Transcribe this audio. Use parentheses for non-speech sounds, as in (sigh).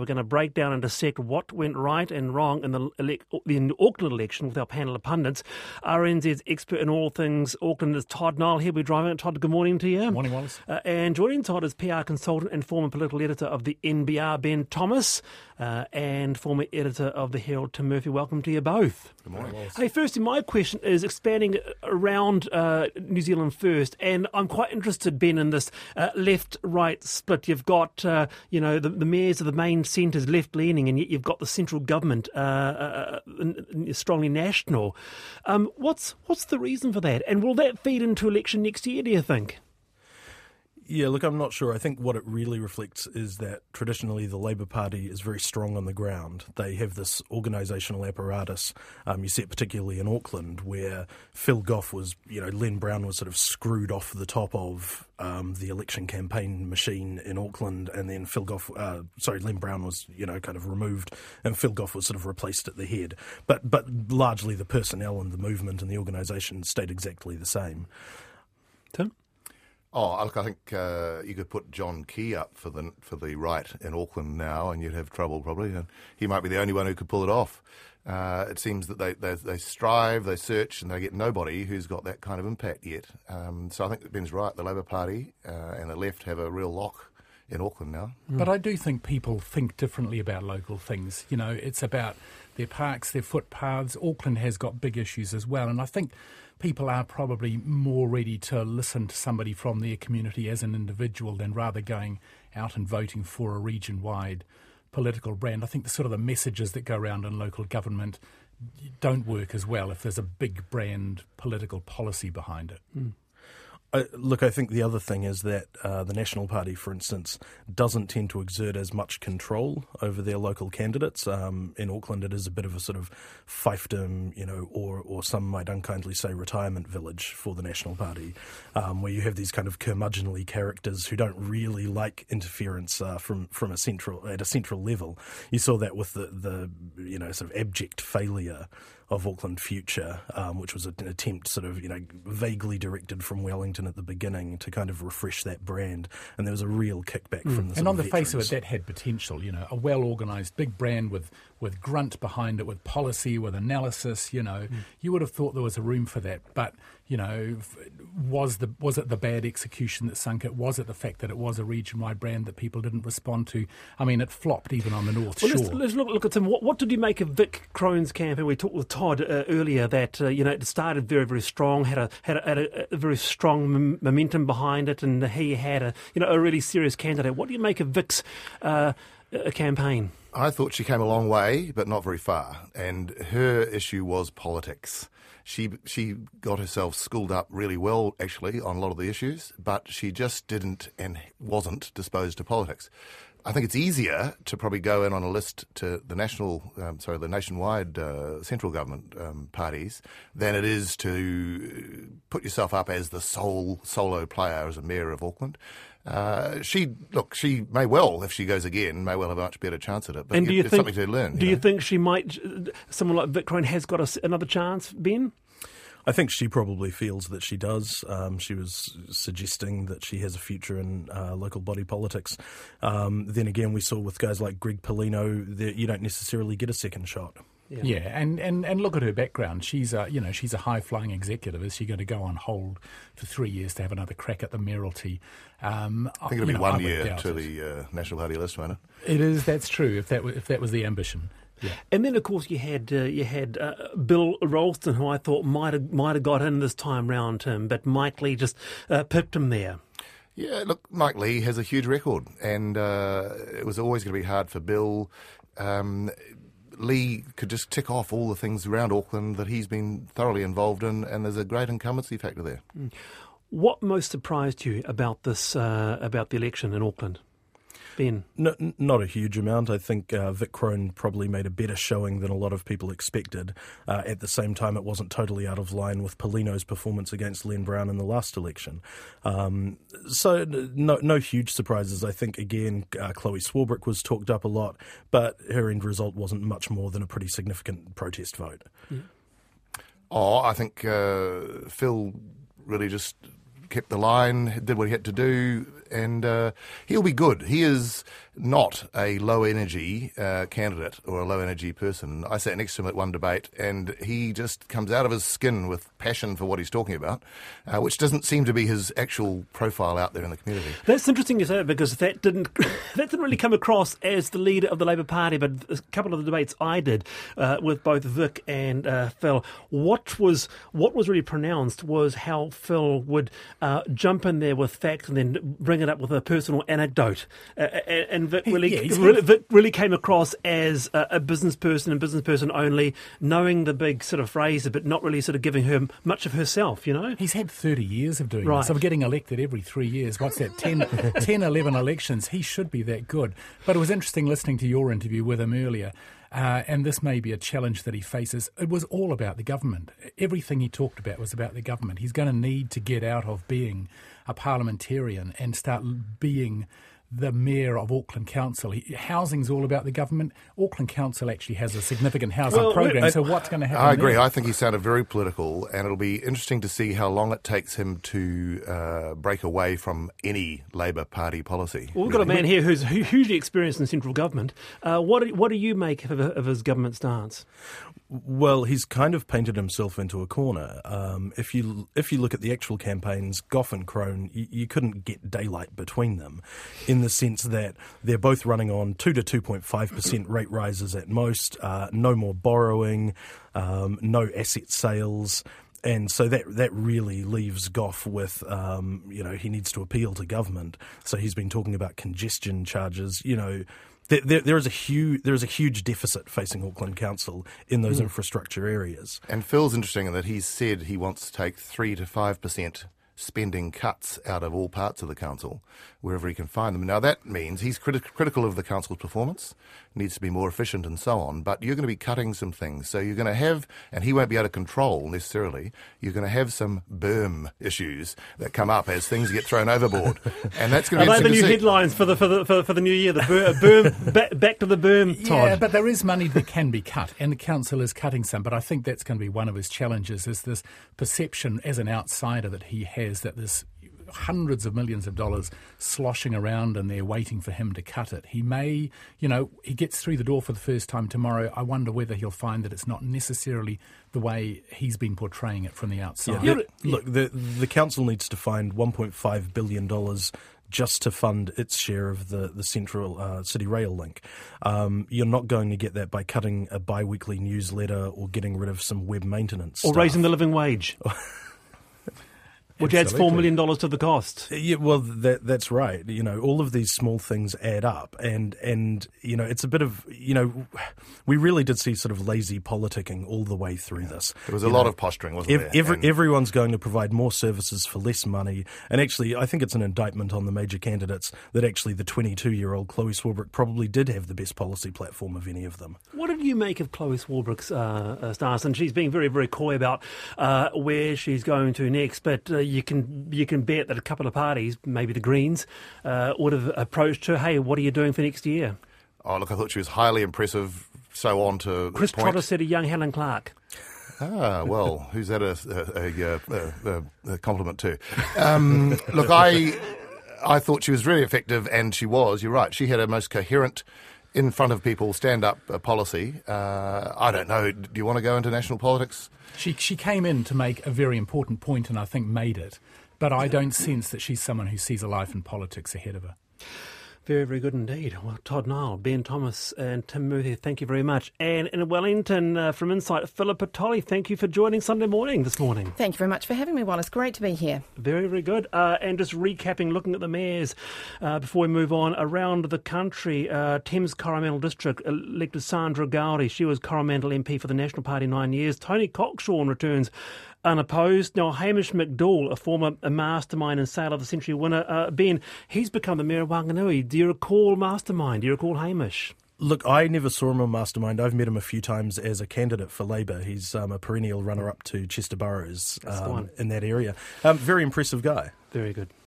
We're going to break down and dissect what went right and wrong in the, elec the Auckland election with our panel of pundits. RNZ's expert in all things Auckland is Todd Niall here. We're driving. Todd, good morning to you. Morning, Wallace. Uh, and joining Todd is PR consultant and former political editor of the NBR, Ben Thomas, uh, and former editor of the Herald, Tim Murphy. Welcome to you both. Good morning. Hey, firstly, my question is expanding around uh, New Zealand first, and I'm quite interested, Ben, in this uh, left-right split. You've got, uh, you know, the, the, mayors of the main centres left-leaning, and yet you've got the central government uh, uh, uh, strongly national. Um, what's what's the reason for that, and will that feed into election next year? Do you think? Yeah, look, I'm not sure. I think what it really reflects is that traditionally the Labour Party is very strong on the ground. They have this organisational apparatus. Um, you see it particularly in Auckland, where Phil Goff was, you know, Len Brown was sort of screwed off the top of um, the election campaign machine in Auckland, and then Phil Goff, uh, sorry, Len Brown was, you know, kind of removed, and Phil Goff was sort of replaced at the head. But but largely the personnel and the movement and the organisation stayed exactly the same. Tim. Oh, look, I think uh, you could put John Key up for the for the right in Auckland now, and you'd have trouble probably. And he might be the only one who could pull it off. Uh, it seems that they, they, they strive, they search, and they get nobody who's got that kind of impact yet. Um, so I think Ben's right. The Labor Party uh, and the left have a real lock in Auckland now. But I do think people think differently about local things. You know, it's about their parks, their footpaths. Auckland has got big issues as well, and I think people are probably more ready to listen to somebody from their community as an individual than rather going out and voting for a region wide political brand. I think the sort of the messages that go around in local government don't work as well if there's a big brand political policy behind it. Mm. Look, I think the other thing is that uh, the National Party, for instance, doesn't tend to exert as much control over their local candidates. Um, in Auckland, it is a bit of a sort of fiefdom, you know, or, or some might unkindly say retirement village for the National Party, um, where you have these kind of curmudgeonly characters who don't really like interference uh, from from a central at a central level. You saw that with the the you know sort of abject failure of Auckland Future, um, which was an attempt, sort of, you know, vaguely directed from Wellington at the beginning to kind of refresh that brand. And there was a real kickback mm. from the And on the veterans. face of it, that had potential, you know, a well organised big brand with, with grunt behind it, with policy, with analysis, you know. Mm. You would have thought there was a room for that. But you know, was the was it the bad execution that sunk it? Was it the fact that it was a region-wide brand that people didn't respond to? I mean, it flopped even on the North well, Shore. Let's, let's look, look, at some. What, what, did you make of Vic Crone's campaign? We talked with Todd uh, earlier that uh, you know it started very very strong, had a had a, had a, a very strong m- momentum behind it, and he had a you know a really serious candidate. What do you make of Vic's uh, campaign? I thought she came a long way, but not very far. And her issue was politics she she got herself schooled up really well actually on a lot of the issues, but she just didn't and wasn't disposed to politics. I think it's easier to probably go in on a list to the national, um, sorry, the nationwide uh, central government um, parties than it is to put yourself up as the sole solo player as a mayor of Auckland. Uh, she look, she may well, if she goes again, may well have a much better chance at it. But and do you it's think, something to learn. Do you, you think she might? Someone like Vic Crone has got a, another chance, Ben. I think she probably feels that she does. Um, she was suggesting that she has a future in uh, local body politics. Um, then again, we saw with guys like Greg Palino that you don't necessarily get a second shot. Yeah. yeah, and, and, and look at her background. She's a you know she's a high flying executive. Is she going to go on hold for three years to have another crack at the mayoralty? Um, I think it'll be know, one year to it. the uh, National Party list, won't it? It is. That's true. If that if that was the ambition. Yeah. And then, of course, you had uh, you had uh, Bill Ralston, who I thought might have might have got in this time round, Tim, but Mike Lee just uh, pipped him there. Yeah, look, Mike Lee has a huge record, and uh, it was always going to be hard for Bill. Um, Lee could just tick off all the things around Auckland that he's been thoroughly involved in, and there's a great incumbency factor there. Mm. What most surprised you about this uh, about the election in Auckland? Ben? No, not a huge amount. I think uh, Vic Crone probably made a better showing than a lot of people expected. Uh, at the same time, it wasn't totally out of line with Palino's performance against Len Brown in the last election. Um, so, no, no huge surprises. I think, again, uh, Chloe Swarbrick was talked up a lot, but her end result wasn't much more than a pretty significant protest vote. Yeah. Oh, I think uh, Phil really just kept the line, did what he had to do, and uh, he'll be good. He is not a low energy uh, candidate or a low energy person. I sat next to him at one debate, and he just comes out of his skin with passion for what he's talking about, uh, which doesn't seem to be his actual profile out there in the community. That's interesting you say that because that didn't (coughs) that didn't really come across as the leader of the Labor Party, but a couple of the debates I did uh, with both Vic and uh, Phil, what was what was really pronounced was how Phil would uh, jump in there with facts and then bring it up with a personal anecdote, uh, and Vic really, Yeah, really, Vic really came across as a, a business person and business person only, knowing the big sort of phrases, but not really sort of giving her much of herself. You know. He's had 30 years of doing Right. this, of getting elected every three years. What's that, 10, (laughs) 10, 11 elections? He should be that good. But it was interesting listening to your interview with him earlier. Uh, and this may be a challenge that he faces. It was all about the government. Everything he talked about was about the government. He's going to need to get out of being a parliamentarian and start being the mayor of Auckland Council. He, housing's all about the government. Auckland Council actually has a significant housing Well, program. I- so what's going to happen? I agree. there? I think he sounded very political, and it'll be interesting to see how long it takes him to uh, break away from any Labor Party policy. Well, we've got a man here who's hugely experienced in central government. Uh, what, do, what do you make of, of his government stance? Well, he's kind of painted himself into a corner. Um, if you if you look at the actual campaigns, Goff and Crone, you, you couldn't get daylight between them, in the sense that they're both running on two to two point five percent rate rises at most. Uh, no more borrowing, um, no asset sales. And so that that really leaves Goff with, um, you know, he needs to appeal to government. So he's been talking about congestion charges, you know, there, there, there is a huge there is a huge deficit facing Auckland Council in those infrastructure areas. And Phil's interesting in that he's said he wants to take three to five percent spending cuts out of all parts of the council wherever he can find them. Now that means he's criti- critical of the council's performance, needs to be more efficient and so on. But you're going to be cutting some things, so you're going to have, and he won't be able to control necessarily. You're going to have some berm issues that come up as things get thrown overboard, (laughs) and that's going Are to be they the new see. headlines for the for the for, for the new year? The ber, berm, back, back to the berm, Todd. Yeah, but there is money that can be cut, and the council is cutting some. But I think that's going to be one of his challenges: is this perception as an outsider that he has that there's hundreds of millions of dollars sloshing around and they're waiting for him to cut it. He may, you know, he gets through the door for the first time tomorrow. I wonder whether he'll find that it's not necessarily the way he's been portraying it from the outside. The- Look, the the council needs to find 1.5 billion dollars just to fund its share of the the central uh, city rail link. Um, you're not going to get that by cutting a bi-weekly newsletter or getting rid of some web maintenance. or staff. raising the living wage, (laughs) which adds four million dollars to the cost. Yeah, well, that that's right. You know, all of these small things add up, and and you know, it's a bit of you know, we really did see sort of lazy politicking all the way through this. There was a You lot know, of posturing, wasn't Ev- there? every, And- everyone's going to provide more services for less money, and actually, I think it's an indictment on the major candidates that actually the 22-year-old Chloe Swarbrick probably did have the best policy platform of any of them. What did you make of Chloe Swarbrick's uh, uh, stance? And she's being very, very coy about uh, where she's going to next. But uh, you can you can bet that a couple of parties, maybe the Greens, uh, would have approached her. Hey, what are you doing for next year? Oh, look, I thought she was highly impressive. So on to Chris. Trotter said a young Helen Clark. Ah, well, (laughs) who's that a, a, a, a, a compliment to? (laughs) Um, look, I I thought she was really effective, and she was. You're right. She had a most coherent, in front of people, stand up uh, policy. Uh, I don't know. Do you want to go into national politics? She she came in to make a very important point, and I think made it. But I don't sense that she's someone who sees a life in politics ahead of her. Very, very good indeed. Well, Todd Niall, Ben Thomas, and Tim Murphy, thank you very much. And in Wellington, uh, from Insight, Philippa Tolley, thank you for joining Sunday morning this morning. Thank you very much for having me, Wallace. Great to be here. Very, very good. Uh, and just recapping, looking at the mayors uh, before we move on around the country. Uh, Thames Coromandel District elected Sandra Goudie. She was Coromandel MP for the National Party nine years. Tony Cockshawn returns unopposed. Now, Hamish McDouall, a former mastermind and Sale of the Century winner, uh, Ben, he's become the mayor of Wanganui. Do you recall Mastermind? Do you recall Hamish? Look, I never saw him on Mastermind. I've met him a few times as a candidate for Labor. He's um, a perennial runner-up to Chester Burrows um, in that area. Um, very impressive guy. Very good.